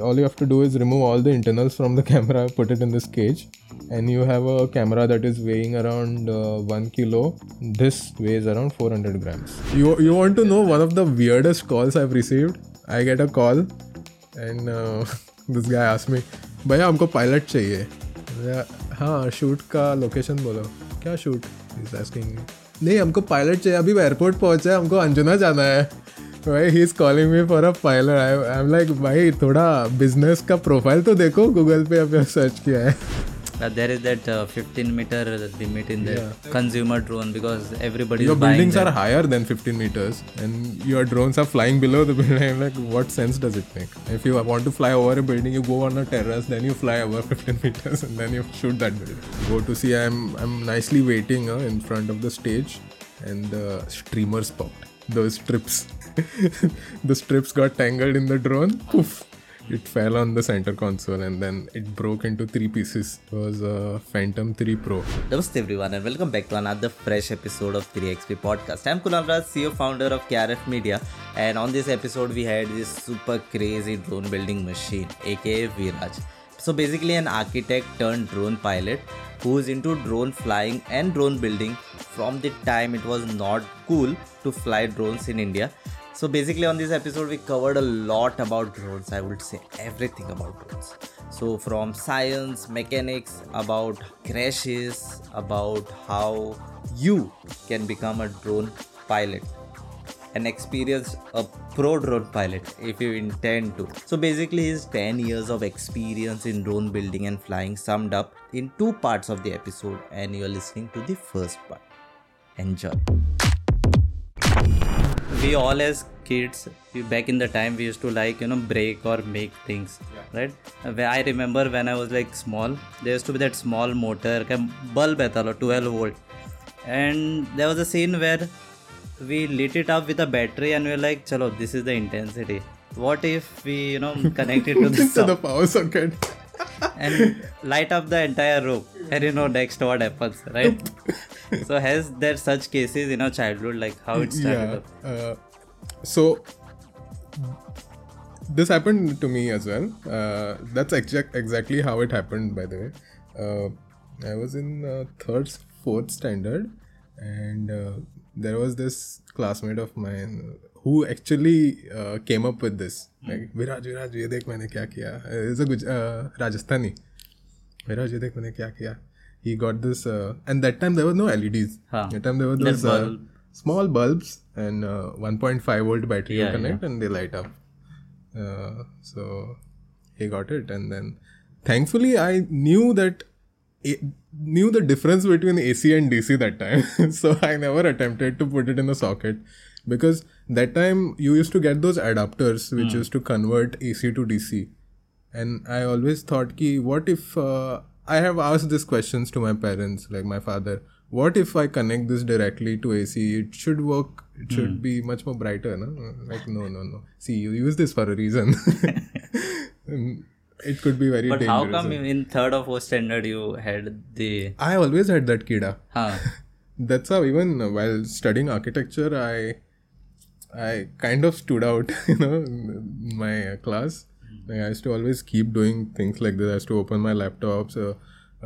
all you have to do is remove all the internals from the camera, put it in this cage, and you have a camera that is weighing around uh, one kilo. This weighs around 400 grams. You you want to know one of the weirdest calls I've received? I get a call, and uh, this guy asked me, भैया हमको pilot चाहिए भैया, हाँ shoot का location बोलो क्या shoot is asking नहीं हमको पायलट चाहिए अभी एयरपोर्ट पहुंचा है हमको अंजुना जाना है भाई he is calling me for a pilot I I am like भाई थोड़ा बिज़नेस का प्रोफ़ाइल तो देखो गूगल पे अभी सर्च किया है Uh, there is that uh, 15 meter limit in the yeah. consumer drone because everybody your buildings are higher than 15 meters and your drones are flying below the building like what sense does it make if you want to fly over a building you go on a terrace then you fly over 15 meters and then you shoot that building go to see i'm i'm nicely waiting uh, in front of the stage and the streamers popped those strips the strips got tangled in the drone poof it fell on the center console and then it broke into three pieces it was a phantom 3 pro Namaste everyone and welcome back to another fresh episode of 3XP podcast. I'm Kunal Raj, CEO founder of KRF Media and on this episode we had this super crazy drone building machine aka Viraj. So basically an architect turned drone pilot who's into drone flying and drone building from the time it was not cool to fly drones in India. So basically on this episode we covered a lot about drones. I would say everything about drones. So from science, mechanics, about crashes, about how you can become a drone pilot and experience a pro drone pilot if you intend to. So basically, his 10 years of experience in drone building and flying summed up in two parts of the episode, and you are listening to the first part. Enjoy. We all, as kids, we, back in the time, we used to like you know break or make things, right? Uh, I remember when I was like small, there used to be that small motor, का bulb था 12 volt, and there was a scene where we lit it up with a battery and we were like chalo this is the intensity. What if we you know connect it to the to the power socket and light up the entire room. And you know next what happens right? So has there such cases in our childhood like how it started yeah up? uh, so this happened to me as well. Uh, that's exact exactly how it happened by the way. Uh, i was in uh, third fourth standard. And uh, there was this classmate of mine who actually uh, came up with this. Like viraj viraj ye dekh maine kya kiya? Is a Guj- uh, rajasthani? Viraj ye dekh maine kya kiya? He got this uh, and that time there were no leds Huh. that time there were those uh, small bulbs and uh, 1.5 volt battery you Yeah, connect and they light up. Uh, so he got it and then thankfully i knew that a- knew the difference between ac and dc that time. So i never attempted to put it in the socket because that time you used to get those adapters which hmm. used to convert ac to dc and i always thought ki what if uh, i have asked these questions to my parents like my father. What if i connect this directly to ac it should work. It should hmm. be much more brighter no like no no no. See you use this for a reason. Mm, it could be very but dangerous how come eh. in third or fourth standard you had the i always had that kida ah. huh. That's how even while studying architecture i i kind of stood out you know in my class. Like, i used to always keep doing things like this. I used to open my laptops uh,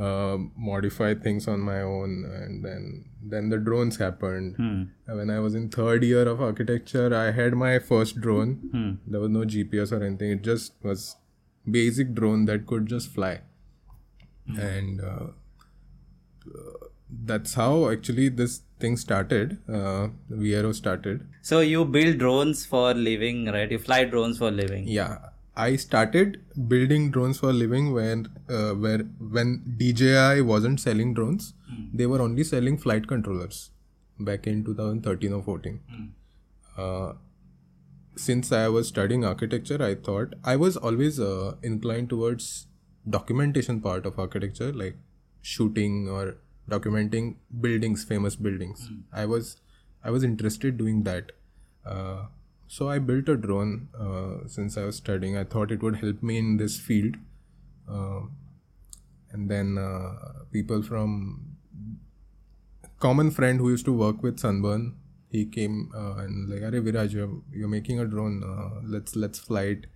uh, modify things on my own and then then the drones happened. Hmm. When i was in third year of architecture i had my first drone. Hmm. there was no gps or anything. It just was basic drone that could just fly. And uh, that's how actually this thing started. Uh, Viero started. so you build drones for living right you fly drones for living Yeah, I started building drones for living when uh, where when DJI wasn't selling drones, they were only selling flight controllers back in 2013 or 14. Uh, since I was studying architecture, I thought I was always uh, inclined towards documentation part of architecture, like shooting or documenting buildings, famous buildings. I was I was interested doing that. Uh, so I built a drone uh, since I was studying. I thought it would help me in this field. Uh, and then uh, people from common friend who used to work with Sunburn, he came uh, and like, "Arey Viraj, you're, you're making a drone. Uh, let's let's fly it."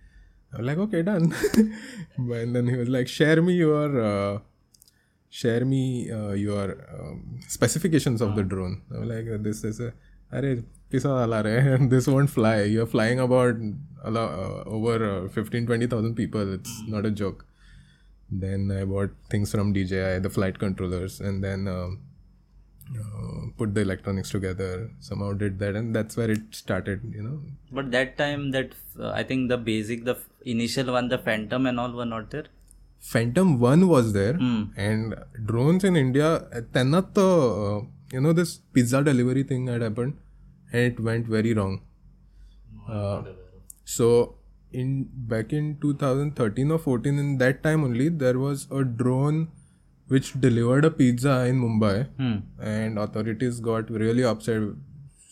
I was like, okay, done. But- and then he was like, share me your, uh, share me uh, your um, specifications of the drone. I was like, this is a, अरे पिसा वाला रे this won't fly. You're flying about a lot, uh, over uh, 15, 20,000 people. It's not a joke. Then I bought things from DJI, the flight controllers, and then um, uh, put the electronics together. Somehow did that, and that's where it started. You know, But that time, that uh, I think the basic, the f- initial one, the Phantom and all were not there. Phantom one was there and drones in India त्यांनाच you know this pizza delivery thing had happen and it went very wrong so in back in two thousand thirteen or fourteen in that time only there was a drone which delivered a pizza in Mumbai and authorities got really upset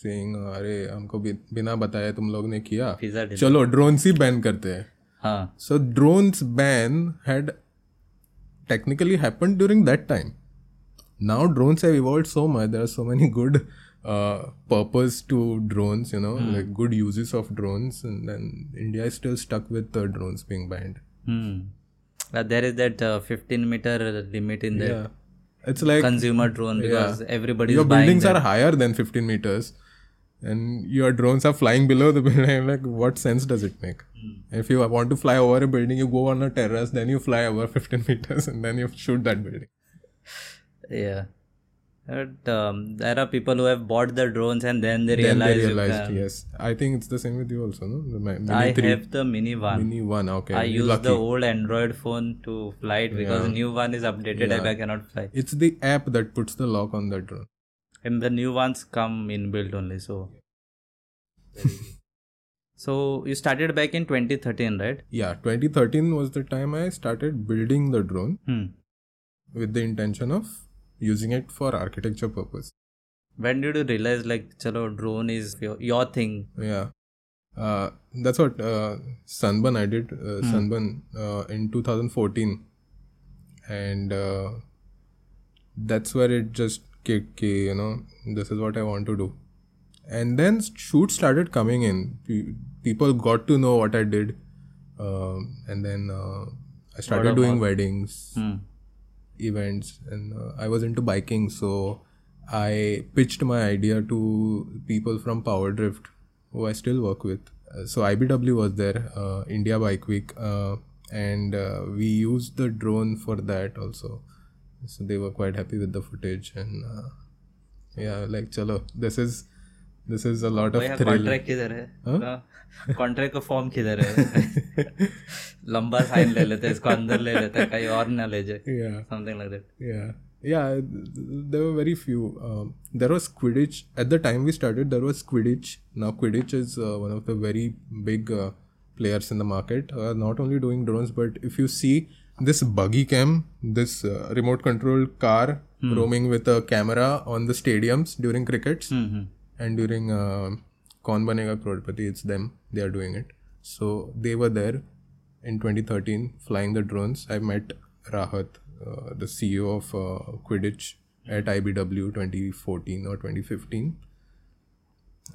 saying अरे हमको बिना बताए तुम लोग ने किया. चलो drones ही ban करते हैं। So drones ban had technically happened during that time. Now drones have evolved so much. There are so many good uh, purpose to drones. You know, like good uses of drones, and then India is still stuck with the drones being banned. Hmm. Uh, there is that uh, 15 meter limit in there. Yeah, it's like consumer drone because everybody your buildings are higher than 15 meters, and your drones are flying below the building. Like, what sense does it make? If you want to fly over a building, you go on a terrace, then you fly over 15 meters, and then you shoot that building. Yeah. But um, there are people who have bought the drones and then they Then realize they realized, can- yes. I think it's the same with you also, no? The Mini I 3, have the mini one. Mini 1, okay. I use the old Android phone to fly it because Yeah. new one is updated and Yeah. I cannot fly. It's the app that puts the lock on the drone. And the new ones come in inbuilt only. So, so you started back in 2013, right? Yeah, 2013 was the time I started building the drone Hmm. with the intention of using it for architecture purpose. When did you realize like, chalo, drone is your, your thing? Yeah. Uh, that's what uh, Sunburn I did. Uh, Sunburn uh, in 2014. And uh, that's where it just kicked, ki, you know, this is what I want to do. And then shoots started coming in. Pe- People got to know what I did. Um, and then uh, I started doing weddings, Hmm. events, and uh, I was into biking. So I pitched my idea to people from Power Drift, who I still work with. Uh, so IBW was there, uh, India Bike Week, uh, and uh, we used the drone for that also so they were quite happy with the footage and uh, yeah like chalo this is this is a lot of thrill contract किधर है? Contract का form किधर है? लंबा sign ले लेते हैं इसको अंदर ले लेते हैं yeah there were very few um, there was Quidich. At the time we started there was Quidich. Now Quidich is uh, one of the very big uh, players in the market. Uh, not only doing drones but if you see this buggy cam, this uh, remote control car mm. roaming with a camera on the stadiums during crickets mm-hmm. and during uh, Banega Crorepati, it's them, they are doing it. So they were there in 2013 flying the drones. I met Rahat, uh, the CEO of uh, Quidich at IBW 2014 or 2015.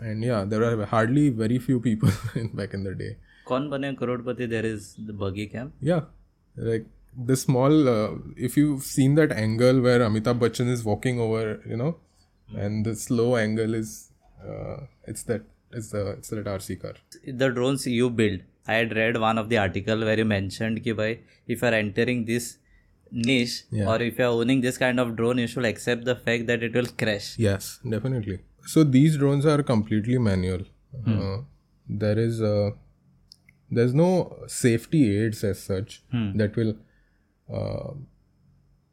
And yeah, there are hardly very few people back in the day. Kaun Bane Crorepati, there is the buggy cam. Yeah, like the small, uh, if you've seen that angle where Amitabh Bachchan is walking over, you know, and the slow angle is, uh, it's that, it's the, it's that RC car. the drones you build i had read one of the article where you mentioned ki bhai if you are entering this niche Yeah. or if you are owning this kind of drone you should accept the fact that it will crash Yes, definitely. So these drones are completely manual. Uh, there is uh, there's no safety aids as such that will, uh,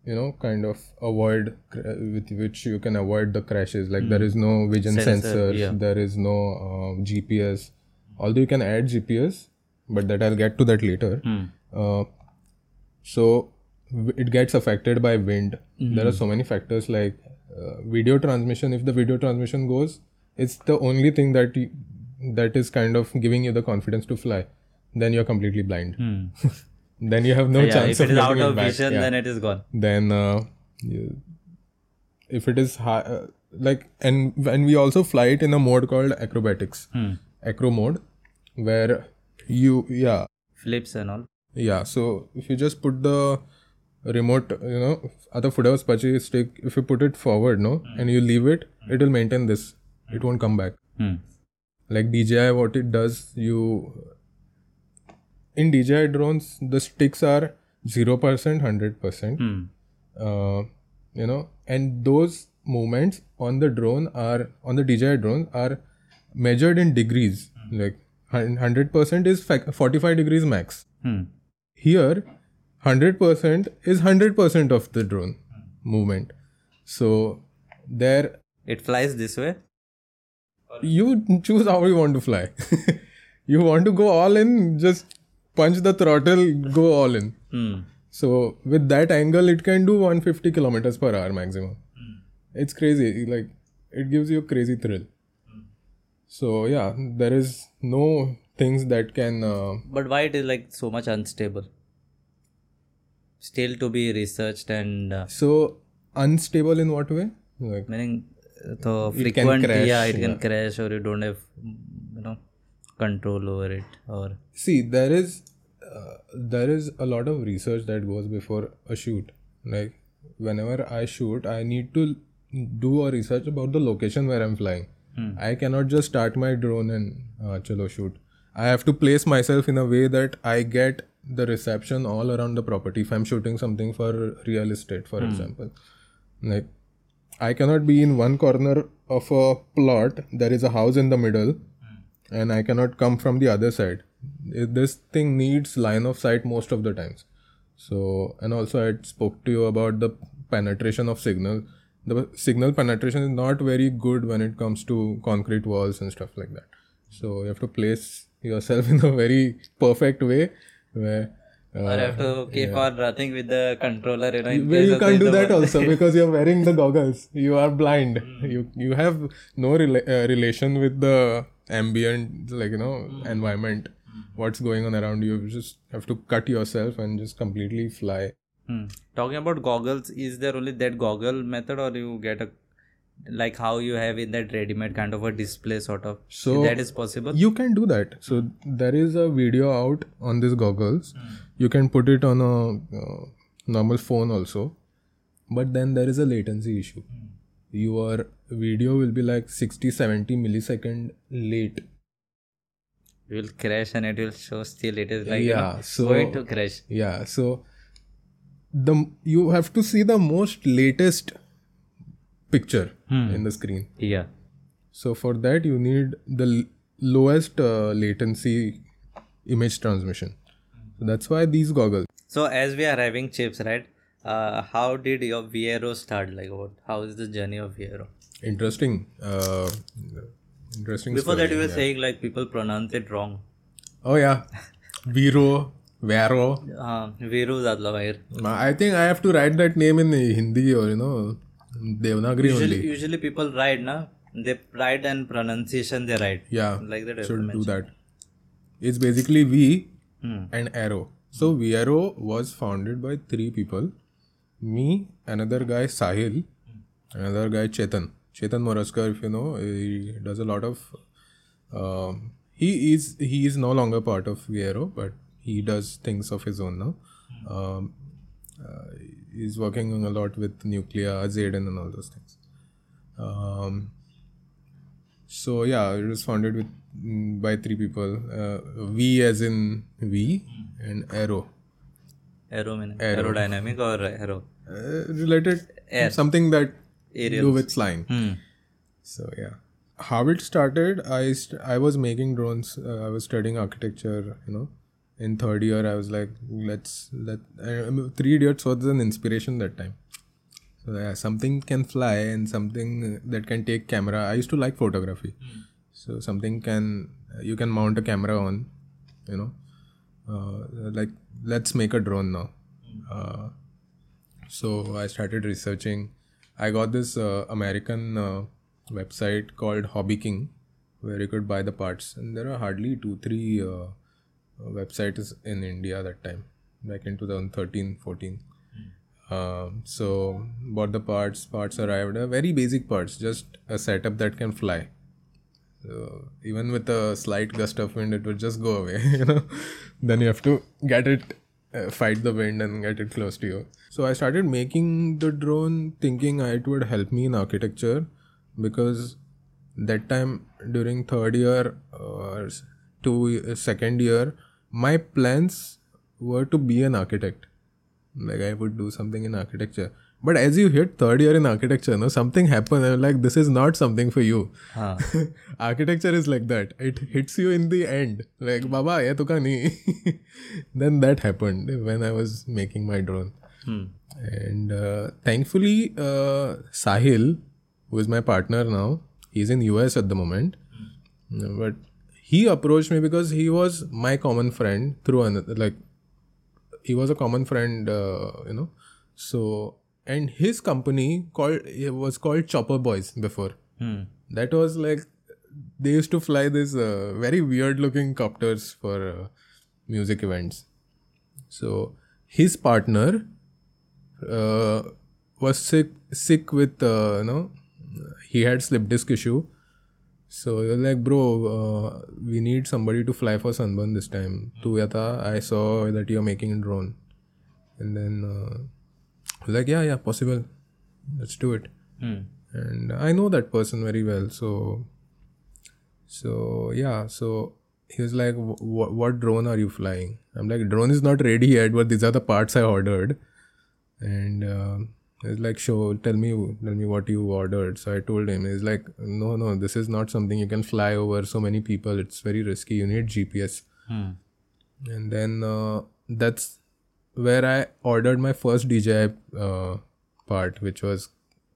you know, kind of avoid cra- with which you can avoid the crashes. Like there is no vision Sensor, sensor, yeah. there is no uh, GPS. Although you can add GPS, but that I'll get to that later. Uh, so w- it gets affected by wind there are so many factors like uh, video transmission if the video transmission goes it's the only thing that you, that is kind of giving you the confidence to fly then you're completely blind then you have no yeah chance if of is out getting of it vision Yeah. then it is gone then uh, you- if it is high uh, like and when we also fly it in a mode called acrobatics acro mode where you yeah flips and all. Yeah, so if you just put the remote, you know, other footage pachi stick, if you put it forward, no, and you leave it, it will maintain this. It won't come back. Hmm. Like DJI, what it does, you in DJI drones, the sticks are zero percent, hundred percent. Hmm. Uh, you know, and those movements on the drone are on the DJI drone are measured in degrees. Like hundred percent is forty-five degrees max. Hmm. Here, 100% is 100% of the drone movement. So, there It flies this way. you choose how you want to fly. you want to go all in, just punch the throttle, go all in. Hmm. So, with that angle, it can do 150 kilometers per hour maximum. It's crazy. Like, it gives you a crazy thrill. So, yeah, there is no things that can. Uh, But why it is like so much unstable? Still to be researched and uh, so, unstable in what way? Like, meaning uh, so can frequent crash, yeah it can yeah. crash or you don't have mm, control over it or see there is uh, there is a lot of research that goes before a shoot. Like whenever i shoot i need to do a research about the location where i'm flying. I cannot just start my drone and uh, chalo shoot. I have to place myself in a way that i get the reception all around the property if i'm shooting something for real estate for example. Like i cannot be in one corner of a plot there is a house in the middle and I cannot come from the other side. This thing needs line of sight most of the times. So, and also I spoke to you about the penetration of signal. The signal penetration is not very good when it comes to concrete walls and stuff like that. So you have to place yourself in a very perfect way where. Uh, or have to keep on running with the controller you know well, you can't do that also because you're wearing the goggles. You are blind. You you have no rela- uh, relation with the ambient, like you know, environment. What's going on around you? You just have to cut yourself and just completely fly. Hmm. talking about goggles is there only that goggle method or you get a like how you have in that ready-made kind of a display sort of So- that is possible You can do that. So there is a video out on these goggles. You can put it on a uh, normal phone also, but then there is a latency issue. Your video will be like 60 70 millisecond late. Will crash and it will show still. It is like you Yeah, know, so- going to crash. yeah so the you have to see the most latest picture in the screen. Yeah. So for that you need the l- lowest uh, latency image transmission. So that's why these goggles. So as we are having chips right uh, how did your Viero start? Like, what? How is the journey of Viero? Interesting. Uh, interesting. Before story, that, you were yeah. saying like people pronounce it wrong. Oh yeah, Vero, Vero. Uh, Vero Zadlavir. I think I have to write that name in Hindi or you know Devanagari usually, only. Usually people write na they write and pronunciation they write. Yeah, like that. Should do that. It's basically V hmm. and arrow. So Vero was founded by three people. Me, another guy Sahil, another guy Chetan. Chetan Moraskar, if you know, he does a lot of. Um, he is he is no longer part of Viero, but he does things of his own now. Um, uh, he's working a lot with Nucleya, Zaeden, and all those things. Um, so yeah, it was founded with mm, by three people. Uh, v as in V and Arrow. Aero meaning aerodynamic or aero Uh, related Air. something that Aerials. do with flying. hmm. So yeah, how it started? I st- I was making drones. Uh, I was studying architecture. You know, in third year, I was like, let's let. I mean, Three Idiots was an inspiration that time. So yeah, something can fly and something that can take camera. I used to like photography, so something can you can mount a camera on. You know, uh, like let's make a drone now. Uh, so I started researching. I got this uh, American uh, website called Hobby King, where you could buy the parts, and there are hardly two, three uh, websites in India that time, back in 2013, 14. Um, so bought the parts. Parts arrived. Very basic parts, just a setup that can fly. So even with a slight gust of wind, it would just go away. You know, then you have to get it, uh, fight the wind, and get it close to you. So I started making the drone, thinking it would help me in architecture, because that time during third year or two second year, my plans were to be an architect. Like I would do something in architecture. But as you hit third year in architecture, no, something happened. And like this is not something for you. Huh. architecture is like that. It hits you in the end. Like Baba, ye tuka nahi. then that happened when I was making my drone. Hmm. And uh, thankfully, uh, Sahil, who is my partner now, he's in US at the moment. But he approached me because he was my common friend through another like he was a common friend, uh, you know. So and his company called it was called Chopper Boys before. Hmm. That was like they used to fly these uh, very weird looking copters for uh, music events. So his partner uh, was sick sick with uh, you know he had slip disc issue. So you're like, bro, uh, we need somebody to fly for Sunburn this time. Tu yata, I saw that you're making a drone. And then uh, like, yeah, yeah, possible. Let's do it. Hmm. And I know that person very well. So, so yeah, so he was like, "Wh- wh- what drone are you flying? I'm like, drone is not ready yet, but these are the parts I ordered. And uh, he's like, sure, tell me, tell me what you ordered. So I told him, he's like, no, no, this is not something you can fly over so many people. It's very risky. You need GPS. Hmm. And then uh, that's where I ordered my first DJI uh, part, which was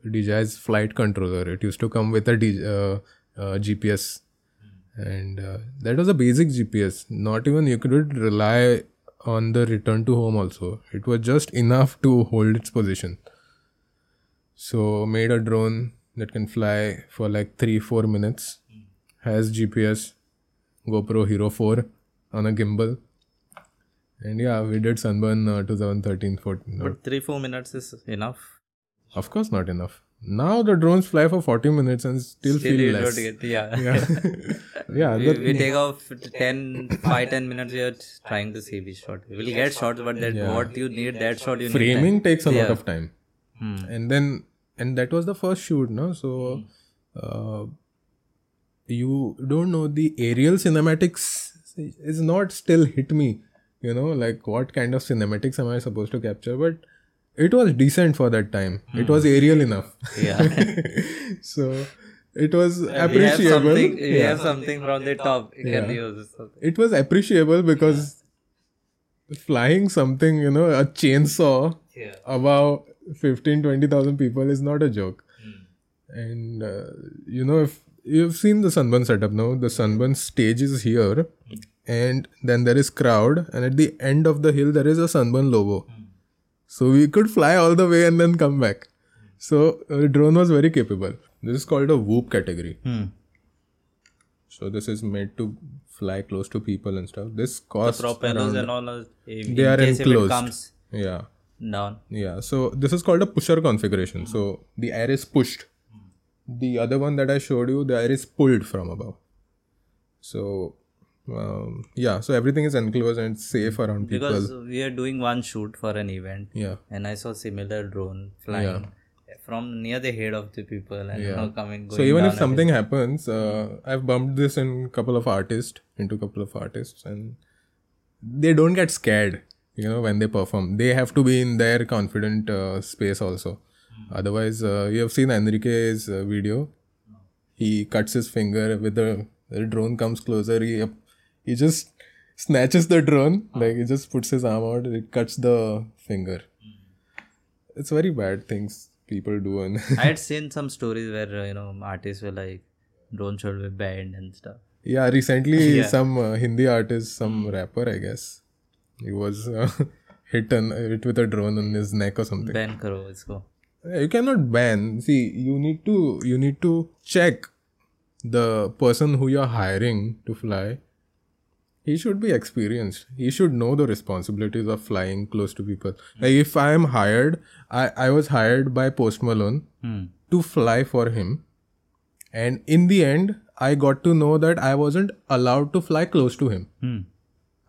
DJI's flight controller. It used to come with a uh, uh, GPS, and uh, that was a basic GPS. Not even you could rely on the return to home. Also, it was just enough to hold its position. So made a drone that can fly for like three four minutes, has GPS, GoPro Hero 4 on a gimbal. And yeah, we did Sunburn uh, 2013 14. But three, four minutes is enough. Of course, not enough. Now the drones fly for 40 minutes and still, Still feel you less. don't get, yeah. yeah, yeah. we, we take off 10, 5, 10 minutes we are trying to see which shot. We will get shots, but that what you need, that shot you need. framing takes a lot of time. Hmm. And then, and that was the first shoot, no? So, uh, you don't know the aerial cinematics is not still hit me. You know, like what kind of cinematics am I supposed to capture? But it was decent for that time. It hmm. was aerial enough. Yeah. so it was uh, we have appreciable. something, we Yeah. have something from the top. You can use something. It was appreciable because flying something, you know, a chainsaw Yeah. above 15 20,000 people is not a joke. Hmm. And uh, you know, if you've seen the Sunburn setup now, the Sunburn stage is here, hmm. And then there is crowd, and at the end of the hill there is a Sunburn logo. So we could fly all the way and then come back. So uh, drone was very capable. This is called a Whoop category. Hmm. So this is made to fly close to people and stuff. This costs Propellers around- and all. are- They are case if it enclosed. comes yeah. down. Yeah, so this is called a pusher configuration. So the air is pushed. The other one that I showed you, the air is pulled from above. So um, yeah, so everything is enclosed and safe around people. Because we are doing one shoot for an event. yeah, and I saw similar drone flying from near the head of the people and you know coming. so even if something happens, uh, I've bumped this in couple of artists into a couple of artists, and they don't get scared. You know when they perform, they have to be in their confident uh, space also. Otherwise, uh, you have seen Enrique's uh, video. He cuts his finger with the, the drone comes closer. He he just snatches the drone like he just puts his arm out. It cuts the finger. It's very bad things people do and I had seen some stories where uh, you know artists were like drone should be banned and stuff. Yeah, recently some uh, Hindi artist, some rapper, I guess, he was uh, hit, on, hit with a drone on his neck or something. Ban karo isko. You cannot ban. See, you need to you need to check the person who you're hiring to fly. He should be experienced. He should know the responsibilities of flying close to people. Like if I am hired, I, I was hired by Post Malone Hmm. to fly for him. And in the end, I got to know that I wasn't allowed to fly close to him. Hmm.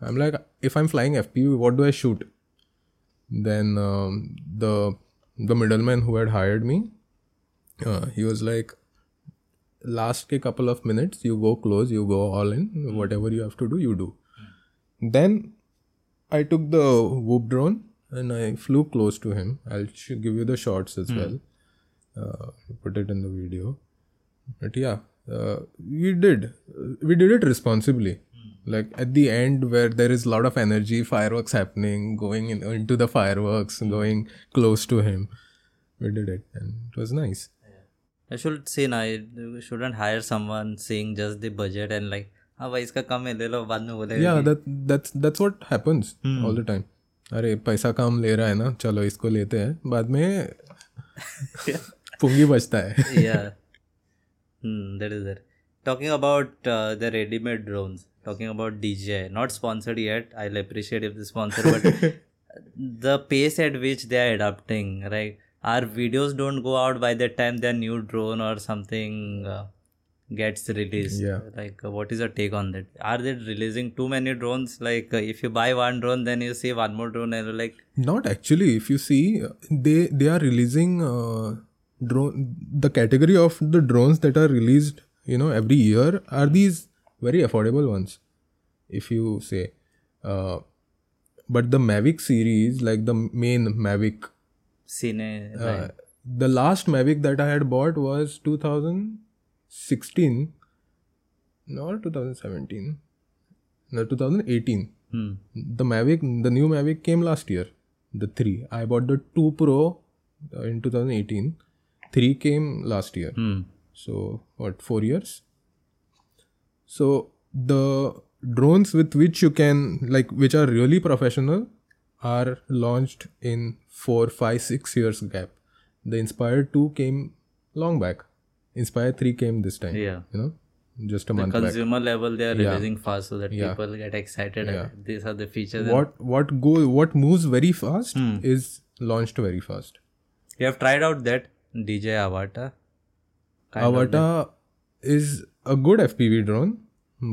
I'm like, if I'm flying FPV, what do I shoot? Then um, the the middleman who had hired me, uh, he was like, last ke couple of minutes, you go close, you go all in, whatever you have to do, you do. Then I took the whoop drone and I flew close to him. I'll sh- give you the shots as well. Uh, put it in the video. But yeah, uh, we did. We did it responsibly. Like at the end, where there is a lot of energy, fireworks happening, going in, into the fireworks, going close to him. We did it, and it was nice. I should say ना shouldn't hire someone seeing just the budget and like हाँ भाई इसका कम है ले लो बाद में बोलेगा या that that's that's what happens all the time अरे पैसा कम ले रहा है ना चलो इसको लेते हैं बाद में पुंगी बचता है। या hmm, talking about uh, the ready-made drones talking about DJI, not sponsored yet i'll appreciate if they sponsor but the pace at which they are adapting right? Our videos don't go out by the time their new drone or something uh, gets released. Yeah. Like, uh, what is your take on that? Are they releasing too many drones? Like, uh, if you buy one drone, then you see one more drone, and like, Not actually. If you see, they they are releasing uh, drone. The category of the drones that are released, you know, every year are these very affordable ones. If you say, uh, but the Mavic series, like the main Mavic, Cine. uh, the last Mavic that I had bought was 2016, not 2017, no, 2018 hmm. the mavic the new mavic came last year the 3 i bought the 2 pro uh, in 2018 3 came last year. Hmm. so what 4 years? So the drones with which you can like which are really professional are launched in 4 5 6 years gap the inspire 2 came long back inspire 3 came this time Yeah. you know just a month back consumer level they are Yeah. releasing fast so that Yeah. people get excited Yeah. and these are the features what what go what moves very fast Hmm. is launched very fast you have tried out that dji avata avata is a good fpv drone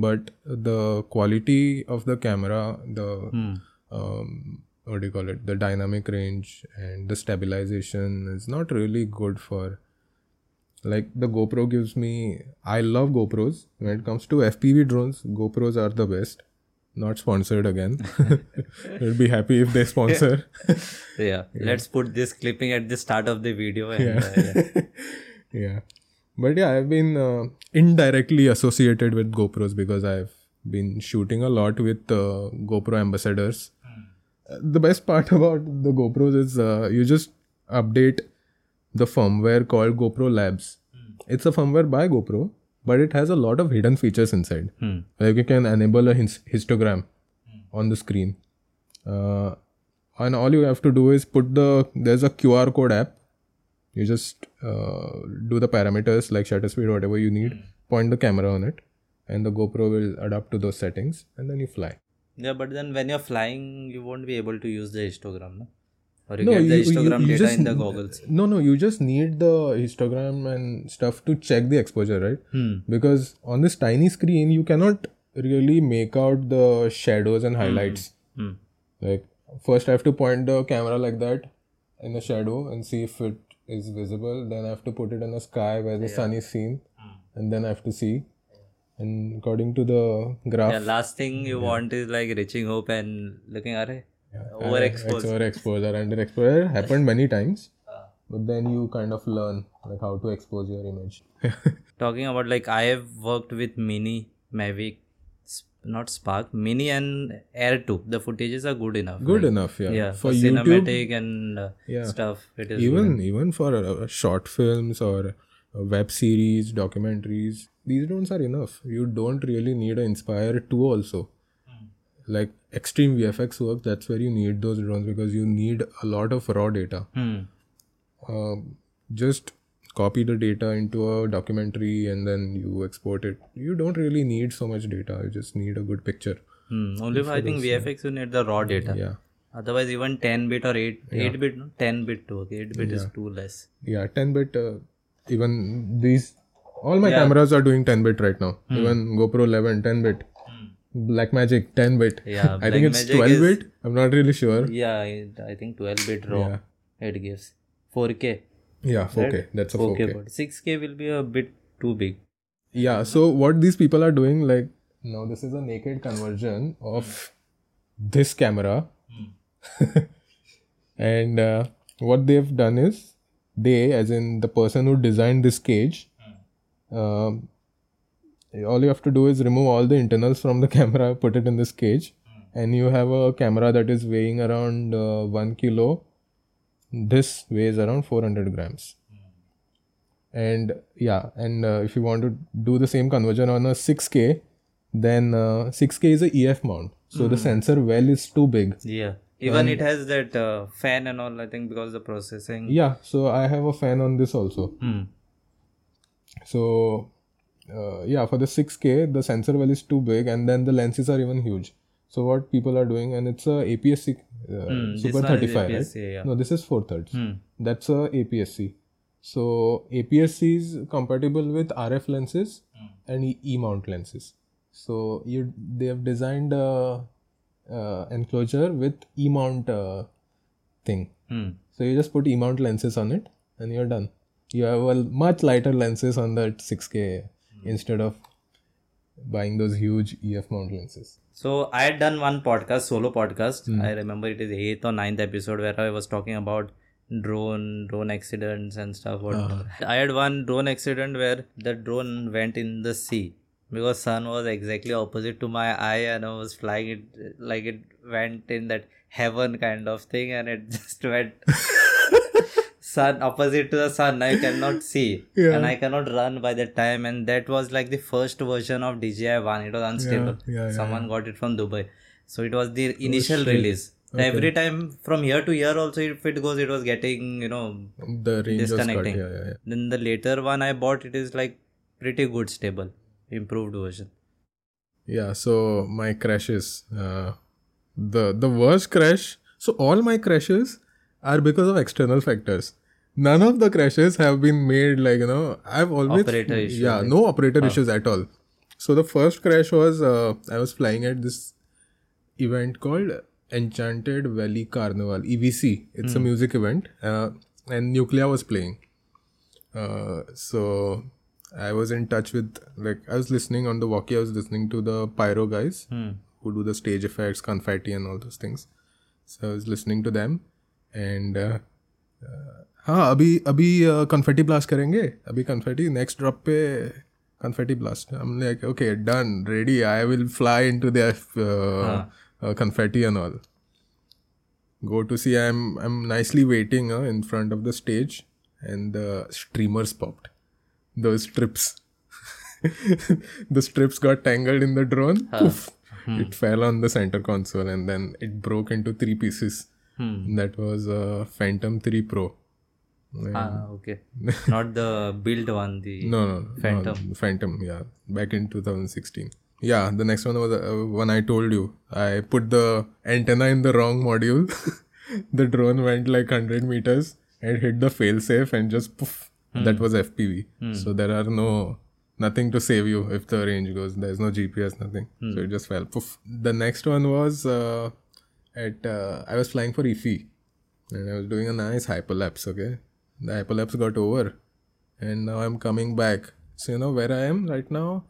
but the quality of the camera the Hmm. um, what do you call it the dynamic range and the stabilization is not really good for like the gopro gives me i love gopros. When it comes to fpv drones gopros are the best. Not sponsored again. We'll be happy if they sponsor. Yeah. let's put this clipping at the start of the video and uh, yeah. yeah. But yeah i've been uh, indirectly associated with gopros because i've been shooting a lot with uh, gopro ambassadors the best part about the gopros is uh, you just update the firmware called gopro labs. It's a firmware by gopro but it has a lot of hidden features inside. Hmm. like you can enable a his- histogram on the screen. Uh, and all you have to do is put the there's a qr code app. You just uh, do the parameters like shutter speed whatever you need point the camera on it and the gopro will adapt to those settings and then you fly yeah but then when you're flying you won't be able to use the histogram no? or you No, get the you- you- histogram you data just- in the goggles. no no you just need the histogram and stuff to check the exposure right? Hmm. because on this tiny screen you cannot really make out the shadows and highlights. Hmm. like first i have to point the camera like that in the shadow and see if it is visible. Then i have to put it in the sky where the sun is seen. And then i have to see and according to the graph yeah last thing you want is like reaching hope and looking at it overexposed Ex- overexposure underexposure happened many times but then you kind of learn like how to expose your image. Talking about like i have worked with mini mavic not spark mini and air 2 the footages are good enough good Like, enough yeah, yeah for for youtube cinematic and uh, Yeah. stuff it is even even for uh, short films or uh, web series documentaries these drones are enough. You don't really need an inspire 2 also. Like extreme vfx work that's where you need those drones because you need a lot of raw data. Hmm. uh, just copy the data into a documentary and then you export it. You don't really need so much data. You just need a good picture. Hmm. only for i think vfx you need the raw data. Yeah. Otherwise even 10 bit or 8 8 bit no? 10 bit too okay. 8 bit is too less. Yeah 10 bit uh, even these all my cameras are doing 10 bit right now. Hmm. Even GoPro 11 10 bit. Blackmagic 10 bit. Yeah, I think it's Blackmagic 12 is- bit. I'm not really sure. Yeah, I think 12 bit RAW Yeah. it gives 4K. Yeah, 4K. That's a 4K. 4K, but 6K will be a bit too big. Yeah, so what these people are doing, like, now this is a naked conversion of this camera. and uh, what they've done is, they, as in the person who designed this cage, um, all you have to do is remove all the internals from the camera, put it in this cage, and you have a camera that is weighing around uh, 1 kilo. This weighs around 400 grams and yeah and uh, if you want to do the same conversion on a 6k then uh, 6k is a ef mount so the sensor well is too big Yeah. Even it has that uh, fan and all, I think, because the processing. yeah so i have a fan on this also Hmm. So uh, yeah for the 6k the sensor well is too big and then the lenses are even huge so what people are doing and it's a apsc uh, this super 35 right APS-C, yeah. no this is 4 thirds Hmm. that's a APS-C. So APS-C is compatible with RF lenses and E- E-mount lenses. So you they have designed a, uh enclosure with E-mount uh, thing. Hmm. So you just put E-mount lenses on it and you're done. You have a much lighter lenses on that 6K instead of buying those huge EF mount lenses. So I had done one podcast, solo podcast. Hmm. I remember it is eighth or ninth episode where I was talking about drone, drone accidents and stuff. What Uh-huh. I had one drone accident where the drone went in the sea because sun was exactly opposite to my eye and I was flying it like it went in that heaven kind of thing and it just went sun opposite to the sun i cannot see Yeah. and i cannot run by that time and that was like the first version of dji 1 it was unstable yeah, yeah, someone got it from dubai so it was the initial shit. release every time from year to year also if it goes it was getting you know The range was cut. Disconnecting. Yeah, yeah, yeah. then the later one i bought it is like pretty good stable improved version Yeah, so my crashes. Uh, the the worst crash. So all my crashes are because of external factors. None of the crashes have been made like you know. I've always Operator Yeah, no operator issues at all. So the first crash was uh, I was flying at this event called Enchanted Valley Carnival (EVC). It's a music event, uh, and Nucleya was playing. Uh, so I was in touch with like I was listening on the walkie. I was listening to the pyro guys Hmm. who do the stage effects, confetti, and all those things. So I was listening to them, and uh, uh, हाँ अभी अभी confetti blast करेंगे अभी confetti next drop पे confetti blast I'm like okay done ready I will fly into the uh, uh, confetti and all go to see I'm I'm nicely waiting uh, in front of the stage and the streamers popped those strips the strips got tangled in the drone poof, it fell on the center console and then it broke into three pieces Hmm. that was a phantom 3 pro ah okay. Not the build one the no no, no Phantom. no, phantom yeah. Back in 2016 yeah the next one was uh, one i told you. I put the antenna in the wrong module. The drone went like 100 meters and hit the failsafe and just poof that was fpv so there are no nothing to save you if the range goes. There's no gps nothing. So it just fell poof. The next one was uh, at uh, i was flying for IFFI and i was doing a nice hyperlapse okay the hyperlapse got over and now i'm coming back. So you know where i am right now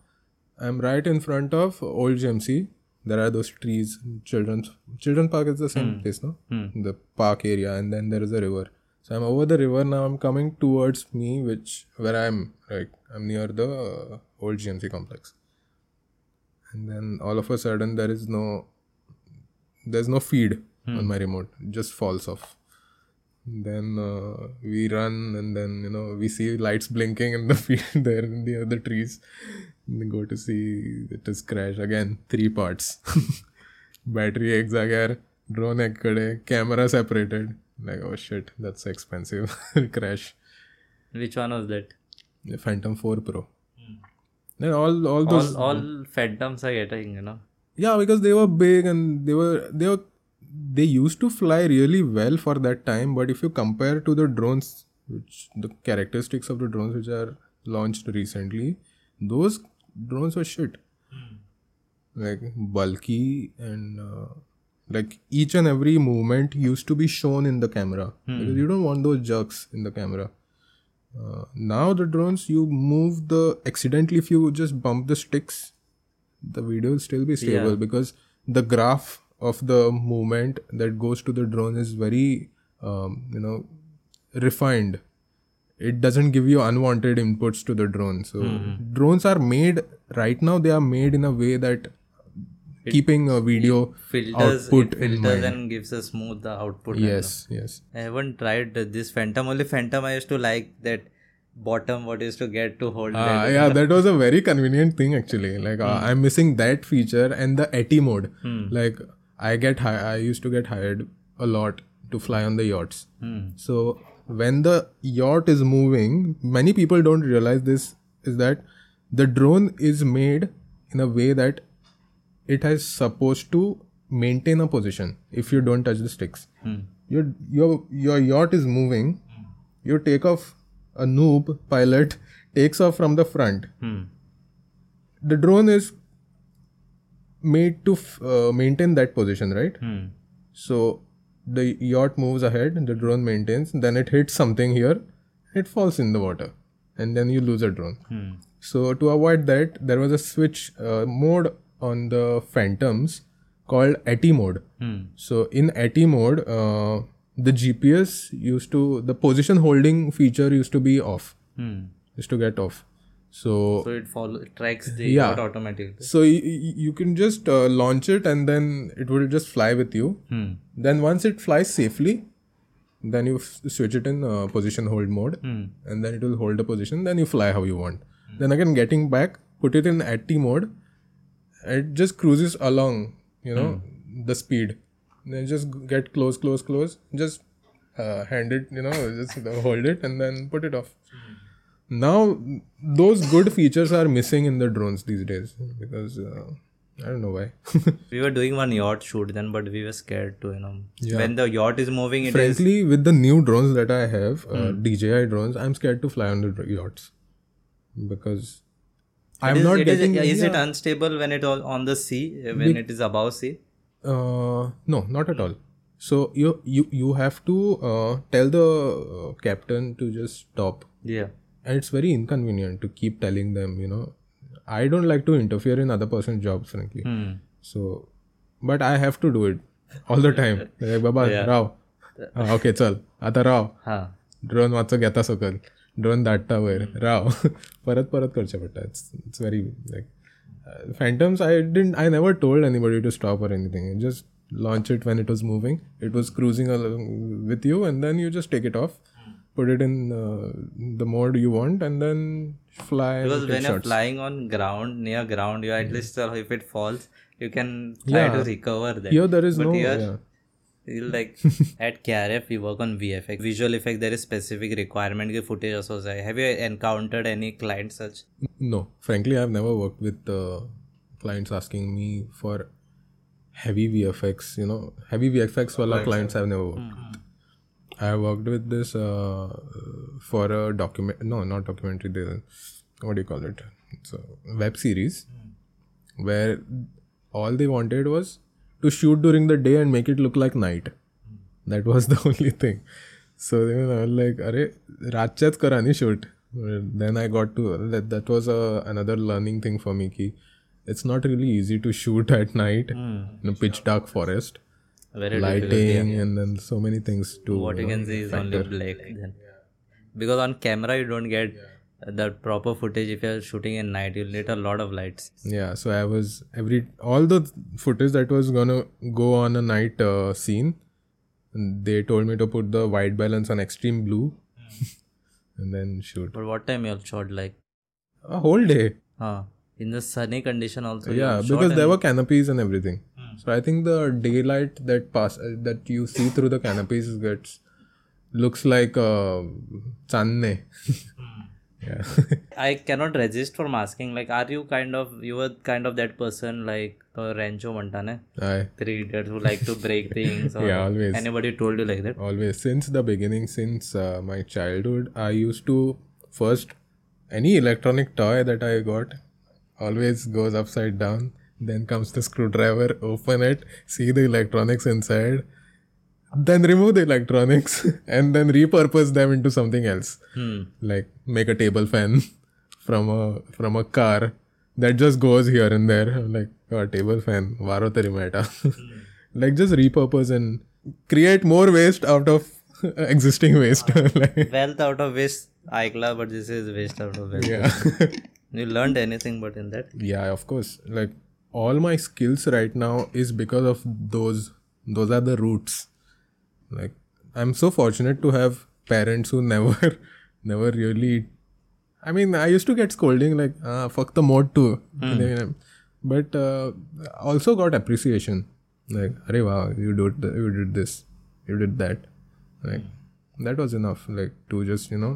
i'm right in front of old gmc there are those trees children's children park is the same hmm. place no? Hmm. The park area and then there is a river. So i'm over the river. Now i'm coming towards me which where i'm like i'm near the uh, old gmc complex. And then all of a sudden there is no there's no feed hmm. on my remote. It just falls off then uh, we run and then you know we see lights blinking in the field there in the other trees. And go to see it is crash again three parts. Battery again drone egg kade camera separated. Like oh shit that's expensive crash. Which one was that? The phantom 4 pro. Then all all those all all phantoms are getting you know. Yeah because they were big and they were they were they used to fly really well for that time but if you compare to the drones which the characteristics of the drones which are launched recently, those drones were shit. Like bulky and uh, like each and every movement used to be shown in the camera because you don't want those jerks in the camera. Uh, now the drones you move the accidentally if you just bump the sticks, the video will still be stable Yeah. because the graph of the movement that goes to the drone is very um, you know refined. It doesn't give you unwanted inputs to the drone. So drones are made right now they are made in a way that keeping a video filters output it in filters and gives a smooth output yes yes. I haven't tried this Phantom. Only Phantom I used to like that bottom what is to get to hold Ah, that. yeah that was a very convenient thing actually. Like uh, i'm missing that feature and the ATI mode. Like i get hi- i used to get hired a lot to fly on the yachts Hmm. so when the yacht is moving many people don't realize this is that the drone is made in a way that it is supposed to maintain a position if you don't touch the sticks Hmm. your your your yacht is moving you take off a noob pilot takes off from the front Hmm. the drone is made to f- uh, maintain that position right Hmm. so the yacht moves ahead the drone maintains then it hits something here it falls in the water and then you lose a drone Hmm. so to avoid that there was a switch uh, mode on the phantoms called ATI mode Hmm. so in ATI mode uh, the gps used to the position holding feature used to be off Hmm. used to get off so So it follow it tracks the Yeah. automatically. so y- y- you can just uh, launch it and then it will just fly with you. Hmm. then once it flies safely then you f- switch it in uh, position hold mode. Hmm. and then it will hold the position then you fly how you want. Then again getting back put it in at mode. It just cruises along you know the speed. Then just get close close close. Just uh, hand it you know just hold it and then put it off now those good features are missing in the drones these days because uh, i don't know why We were doing one yacht shoot then, but we were scared to, you know, Yeah. when the yacht is moving, it is. frankly with the new drones that i have uh, Hmm. dji drones i'm scared to fly on the yachts because i'm it is, not it is, getting is it yeah. unstable when it all on the sea uh, when it is above sea uh, no not at all so you you you have to uh, tell the uh, captain to just stop yeah and it's very inconvenient to keep telling them you know i don't like to interfere in other person's jobs frankly hmm. so but i have to do it all the time like baba Rao हा, okay चल आता Rao ha drone मातसो घेता सकल drone धाडटा वयर राव परत परत करचें पडटा it's it's very like फॅन्टम्स I didn't I never told anybody to stop or anything just launch it when it was moving it was cruising along with you and then you just take it off put it in uh, the mode you want and then fly because when you're flying on ground near ground you at least uh, if it falls you can try yeah. to recover that. Here there is but no here, yeah. You'll like at KRF we work on VFX visual effect there is specific requirement for footage also have you encountered any client such? No. Frankly I've never worked with uh, clients asking me for heavy VFX you know. Heavy VFX wala clients. I've never worked hmm. I worked with this uh, for a document. No, not documentary. The, what do you call it? So web series mm. where all they wanted was to shoot during the day and make it look like night. Mm. That was the only thing. So then I was like, "Arey, Ratchet karani shoot." Then I got to that. That was a, another learning thing for me. Ki, it's not really easy to shoot at night mm. in a pitch dark forest very lighting, and then so many things to what you uh, can see is only black then. because on camera you don't get the proper footage if you're shooting in night. You'll need a lot of lights. Yeah so i was every all the footage that was gonna go on a night uh, scene they told me to put the white balance on extreme blue. And then shoot. But what time you all shot like? A whole day. Huh. In the sunny condition also yeah because there were canopies and everything so I think the daylight that pass uh, that you see through the canopies gets looks like uh, channe. yeah. I cannot resist from asking. Like, are you kind of you were kind of that person like uh, Rancho Montana, three idiots who like to break things? yeah, always. Anybody told you like that? Always. Since the beginning, since uh, my childhood, I used to first any electronic toy that I got always goes upside down then comes the screwdriver, open it, see the electronics inside, then remove the electronics and then repurpose them into something else. Hmm. Like make a table fan from a from a car that just goes here and there. I'm like a table fan, varo teri maita. like just repurpose and create more waste out of existing waste. like, Wealth out of waste, Aikla, but this is waste out of wealth. yeah. You learned anything but in that? yeah of course like all my skills right now is because of those those are the roots. Like i'm so fortunate to have parents who never never really i mean i used to get scolding like ah, fuck the mode too. But uh, also got appreciation. Like Arey wow you did you did this you did that. Like that was enough like to just you know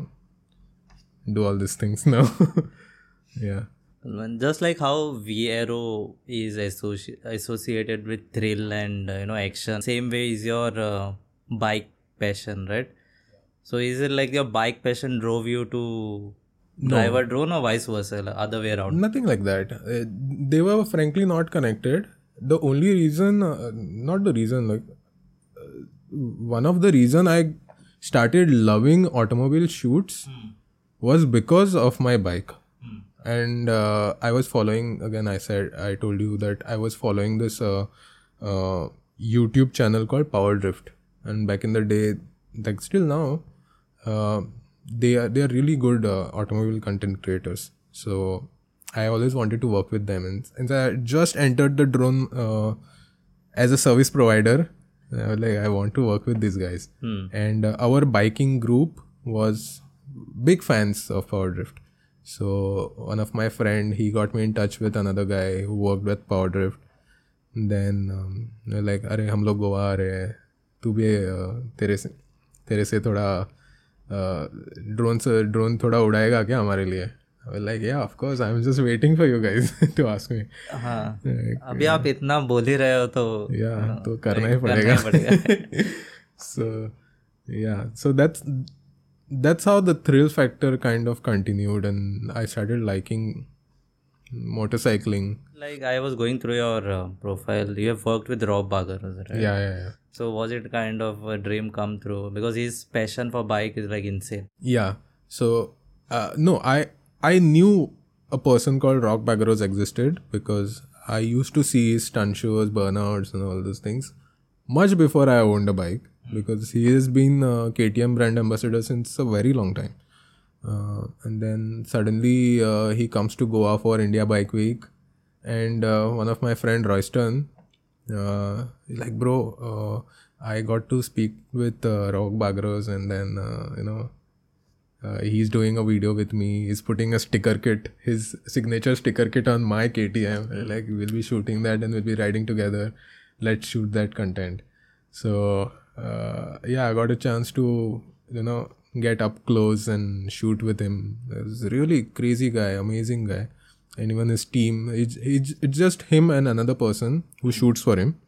do all these things now. Yeah Just like how VRO is associ- associated with thrill and uh, you know action, same way is your uh, bike passion, right? So is it like your bike passion drove you to drive a drone or vice versa, other way around? Nothing like that. Uh, they were frankly not connected. The only reason, uh, not the reason, like uh, one of the reason I started loving automobile shoots was because of my bike. And uh, I was following again. I said I told you that I was following this uh, uh, YouTube channel called Power Drift, and back in the day, like still now, uh, they are they are really good uh, automobile content creators. So I always wanted to work with them, and since I just entered the drone uh, as a service provider, I was like I want to work with these guys. And uh, our biking group was big fans of Power Drift. So one of my friend he got me in touch with another guy who worked with Power Then um, like अरे हम लोग गोवा आ रहे हैं। तू भी तेरे से तेरे से थोड़ा ड्रोन से ड्रोन थोड़ा उड़ाएगा क्या हमारे लिए? Like yeah of course I am just waiting for you guys to ask me हाँ अभी आप इतना बोल ही रहे हो तो या तो करना ही पड़ेगा ही पड़ेगा। so yeah so that's how the thrill factor kind of continued and i started liking motorcycling like I was going through your uh, profile. You have worked with Rok Bagoros, right? yeah yeah yeah So was it kind of a dream come true? Because his passion for bike is like insane. yeah so uh, no i i knew a person called Rok Bagoros existed because i used to see his stunt shows burnouts and all those things much before i owned a bike because he has been uh, ktm brand ambassador since a very long time uh, and then suddenly uh, he comes to goa for india bike week and uh, one of my friend royston uh, like bro uh, i got to speak with uh, Rok Bagoros and then uh, you know he's doing a video with me. He's putting a sticker kit, his signature sticker kit on my KTM. Like we'll be shooting that and we'll be riding together. Let's shoot that content. So uh, yeah, I got a chance to you know get up close and shoot with him. He's a really crazy guy, amazing guy, and even his team. It's, it's, it's just him and another person who shoots for him,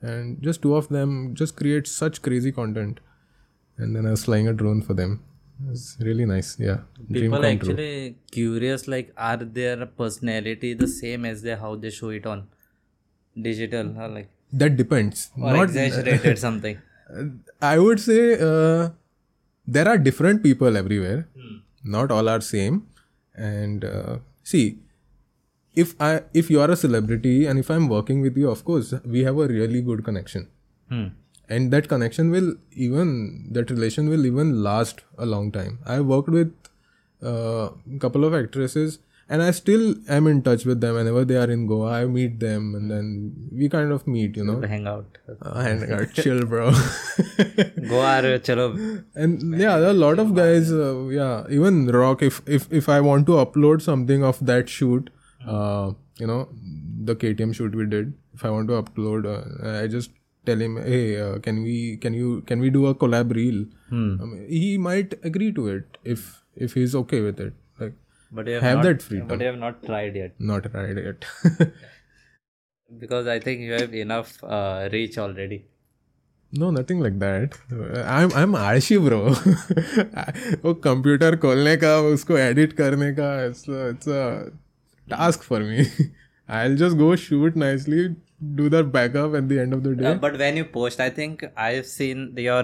and just two of them just create such crazy content. And then I was flying a drone for them. It's really nice. Yeah. People come true. actually curious like are their personality the same as they how they show it on digital or like That depends. or Not exaggerated something. I would say uh, there are different people everywhere. Hmm. Not all are same. And uh, see, if I if you are a celebrity and if I'm working with you, of course we have a really good connection. Hmm. and that connection will even that relation will even last a long time i worked with a couple of actresses and i still am in touch with them whenever they are in goa. I meet them and then we kind of meet you know. Hang out. uh, I got chill bro. Goa, are chalo. and yeah there are a lot of guys uh, yeah even Rok if if if i want to upload something of that shoot uh you know the ktm shoot we did if i want to upload uh, i just tell him hey uh, can we can you can we do a collab reel? I mean, he might agree to it if if he's okay with it But you have, have not, that freedom But you have not tried yet. not right yet Because I think you have enough uh, reach already. No, nothing like that. I'm I'm आळशी bro. वो computer खोलने का उसको edit करने का it's a, it's a task for me. I'll just go shoot nicely, do that backup at the end of the day. Uh, but when you post, I think I've seen your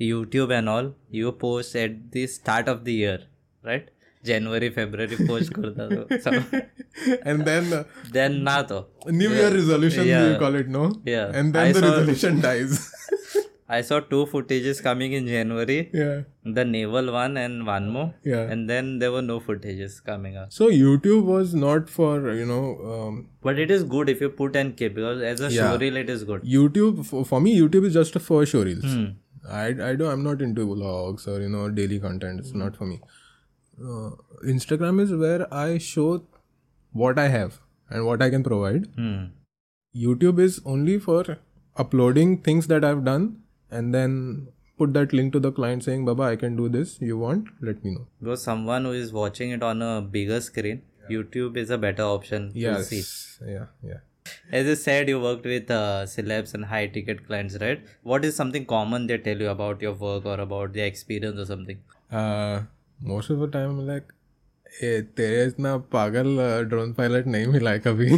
YouTube and all. You post at the start of the year, right? January, February post kurta tho. And then then na to. New Year resolution you call it no? Yeah. And then the resolution dies. I saw two footages coming in January. Yeah. The naval one and one more. Yeah. And then there were no footages coming up. So YouTube was not for, you know. Um, but it is good if you put and keep because as a yeah. showreel, it is good. YouTube, for, for me, YouTube is just for showreels. Mm. I, I do, I'm not into vlogs or, you know, daily content. It's not for me. Uh, Instagram is where I show what I have and what I can provide. Hmm. YouTube is only for uploading things that I've done and then put that link to the client saying, Baba, I can do this. You want? Let me know. Because someone who is watching it on a bigger screen, YouTube is a better option to Yes. see. Yeah. Yeah. As you said, you worked with uh, celebs and high ticket clients, right? What is something common they tell you about your work or about their experience or something? Uh, most of the time like तेरे इतना पागल drone pilot नहीं मिला है कभी?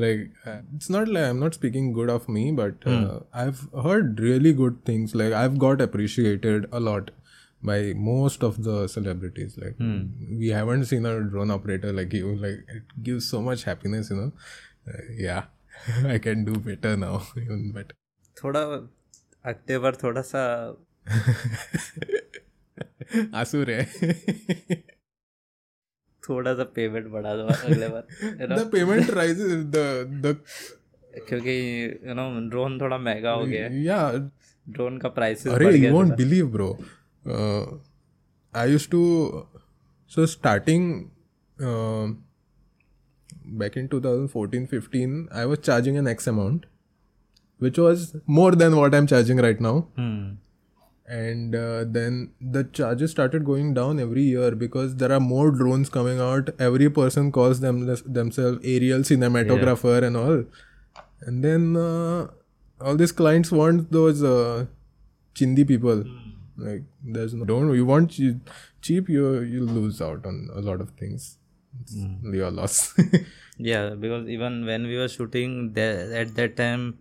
Like it's not like I am not speaking good of me but I have heard really good things like I have got appreciated a lot by most of the celebrities like we haven't seen a drone operator like you like it give so much happiness you know yeah I can do better now even but थोड़ा अक्टेबर थोड़ा सा आँसू रहे। थोड़ा सा payment बढ़ा दो अगले बार the payment rise the the क्योंकि यू नो ड्रोन थोड़ा महँगा हो गया या ड्रोन का प्राइस अरे you won't believe bro I used to so starting back in 2014 15 I was charging an X amount which was more than what I am charging right now hmm And uh, then the charges started going down every year because there are more drones coming out. Every person calls them themselves aerial cinematographer and all. And then uh, all these clients want those uh, chindi people. Like there's no don't you want che- cheap you you lose out on a lot of things. It's your loss. Yeah, because even when we were shooting there at that time,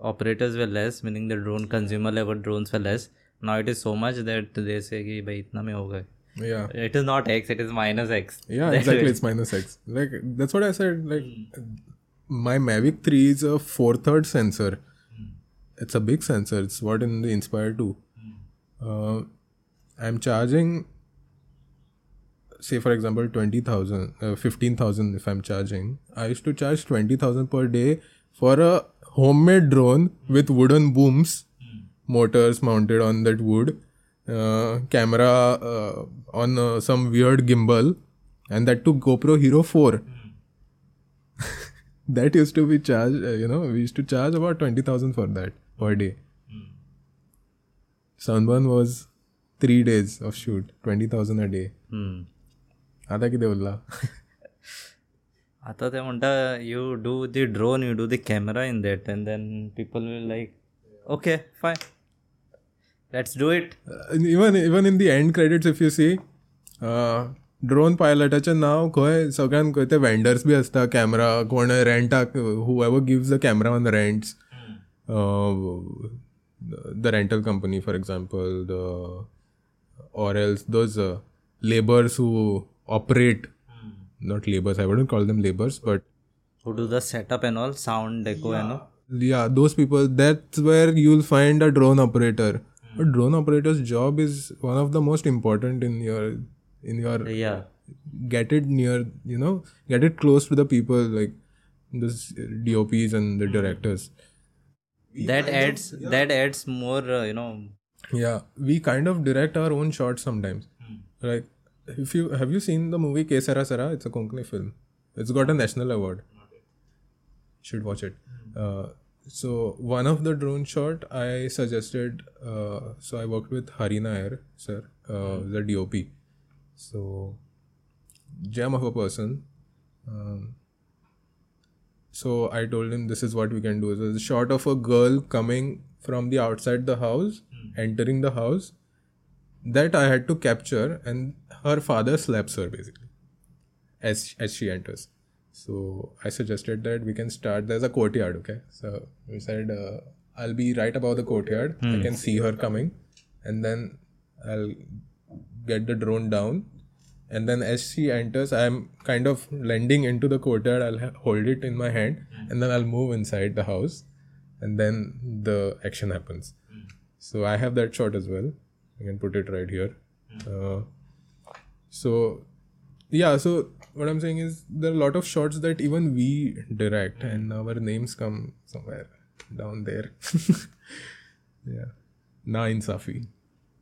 operators were less, meaning the drone consumer level drones were less Now it is so much that they say कि भाई इतना में हो गए. yeah. It is not X, it is minus X. Yeah, exactly. It's minus X. Like that's what I said. Like my Mavic 3 is a four third sensor. It's a big sensor. It's what in the Inspire 2. Uh, I'm charging, say for example, twenty thousand, uh, fifteen thousand. If I'm charging, I used to charge twenty thousand per day for a homemade drone with wooden booms, motors mounted on that wood, uh, camera uh, on uh, some weird gimbal, and that took GoPro Hero 4. that used to be charged, uh, you know, we used to charge about 20,000 for that per day. Sunburn was three days of shoot, 20,000 a day. Hmm. आता किती उरला आता ते म्हणता you do the drone, you do the camera in that, and then people will like, okay, fine, let's do it. Even even in the and credits if you see drone पायलटाचें नांव खंय सगळ्यान खंय ते वेंडर्स बी आसता camera कोण रेंटाक whoever gives the camera on rents the rental company for example the or else those uh, laborers who operate not labors i wouldn't call them labors but Who do the setup and all, sound, deco and all. yeah those people that's where you'll find a drone operator a drone operator's job is one of the most important in your in your Yeah. get it near you know get it close to the people like the dops and the directors. That adds that adds more, uh, you know, yeah we kind of direct our own shots sometimes. Like if you have you seen the movie K Sera Sera it's a Konkani film. It's got a national award. Should watch it. Uh, so one of the drone shot I suggested uh, so I worked with Hari Nair sir uh, the DOP so gem of a person um, so I told him this is what we can do. So it's a shot of a girl coming from the outside the house, entering the house. That I had to capture, and her father slaps her basically as as she enters. So I suggested that we can start. There's a courtyard, okay? So we said uh, I'll be right above the courtyard. I can see her coming, and then I'll get the drone down. And then as she enters, I'm kind of landing into the courtyard. I'll ha- hold it in my hand, and then I'll move inside the house, and then the action happens. So I have that shot as well. I can put it right here. Uh, so yeah so what i'm saying is there are a lot of shots that even we direct mm. and hmm. our names come somewhere down there. Yeah. Na insafi.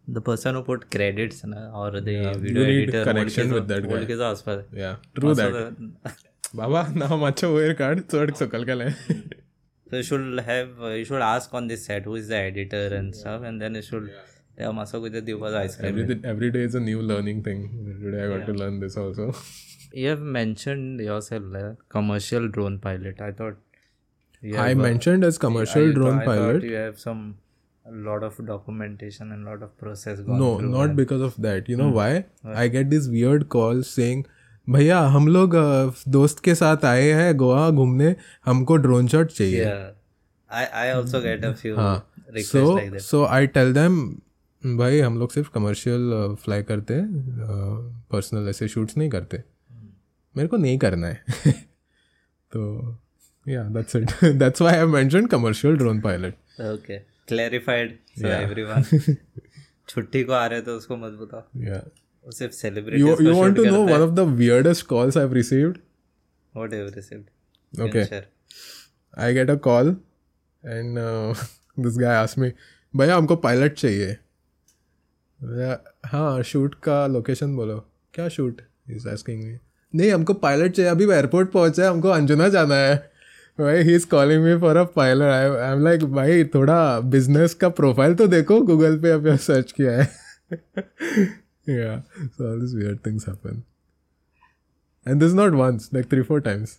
The person who put credits na, or the yeah, video you need editor connection with that guy. Is yeah true that. baba now much over card third circle kal so you should have uh, you should ask on this set who is the editor and yeah. stuff and then you should yeah. मातसो कितें दिवपाचो ice cream every, every day is a new learning thing today i got to learn this also You have mentioned yourself like commercial drone pilot. I thought i uh, mentioned as commercial I drone I pilot You have some a lot of documentation and lot of process gone no not because of that you know hmm. why right. i get these weird calls saying भैया हम लोग अ, दोस्त के साथ आए हैं गोवा घूमने हमको ड्रोन शॉट चाहिए Yeah, I I also get a few requests so like that. So I tell them भाई हम लोग सिर्फ़ कमर्शियल फ्लाई करते हैं पर्सनल ऐसे शूट्स नहीं करते। मेरे को नहीं करना है। तो yeah that's it that's why I mention commercial drone pilot okay clarified everyone छुट्टी को आ रहे तो उसको मत बताओ। या सिर्फ़ celebrate you you want to know one of the weirdest calls I have received what have received okay I get a call and this guy asked me भैया हमको पायलट चाहिए। हाँ शूट का लोकेशन बोलो। क्या शूट इज़ आस्किंग मी नहीं, हमको pilot चाहिए। अभी एयरपोर्ट पहुँचा है, हमको अंजुना जाना है। भाई he is calling me for a pilot I I am like भाई, थोड़ा बिज़नेस का प्रोफ़ाइल तो देखो गूगल पे अभी सर्च किया है। Yeah, so all these weird things happen and this is not once, like three, four times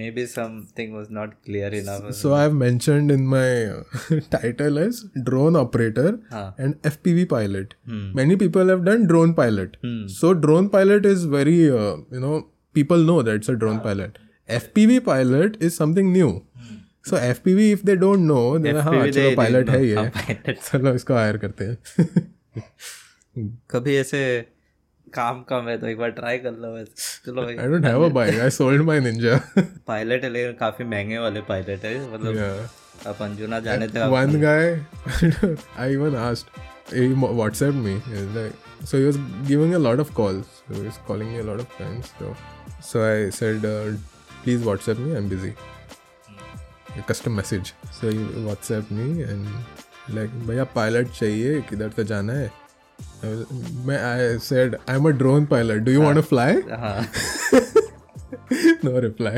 Maybe something was not clear enough. So I've mentioned in my uh, title as drone operator हाँ. and FPV pilot. Hmm. Many people have done drone pilot. Hmm. So drone pilot is very uh, you know people know that it's a drone ah. pilot. FPV pilot is something new. So FPV if they don't know then हाँ FPV चलो they pilot didn't है know. ये हाँ, pilot. चलो इसको higher करते हैं कभी ऐसे काम कम है तो एक बार ट्राई कर लो बस। चलो I don't have a bike I sold my Ninja pilot है लेकिन काफ़ी महँगे वाले पायलट है मतलब अपन जो ना जाने थे one guy I even asked he WhatsApp me like so he was giving a lot of calls so he was calling me a lot of times so so I said please WhatsApp me I am busy A custom message. So he WhatsApp me and like, भैया pilot चाहिए किधर से जाना है? I was- मैं I said I'm a drone pilot. Do you want to fly? no reply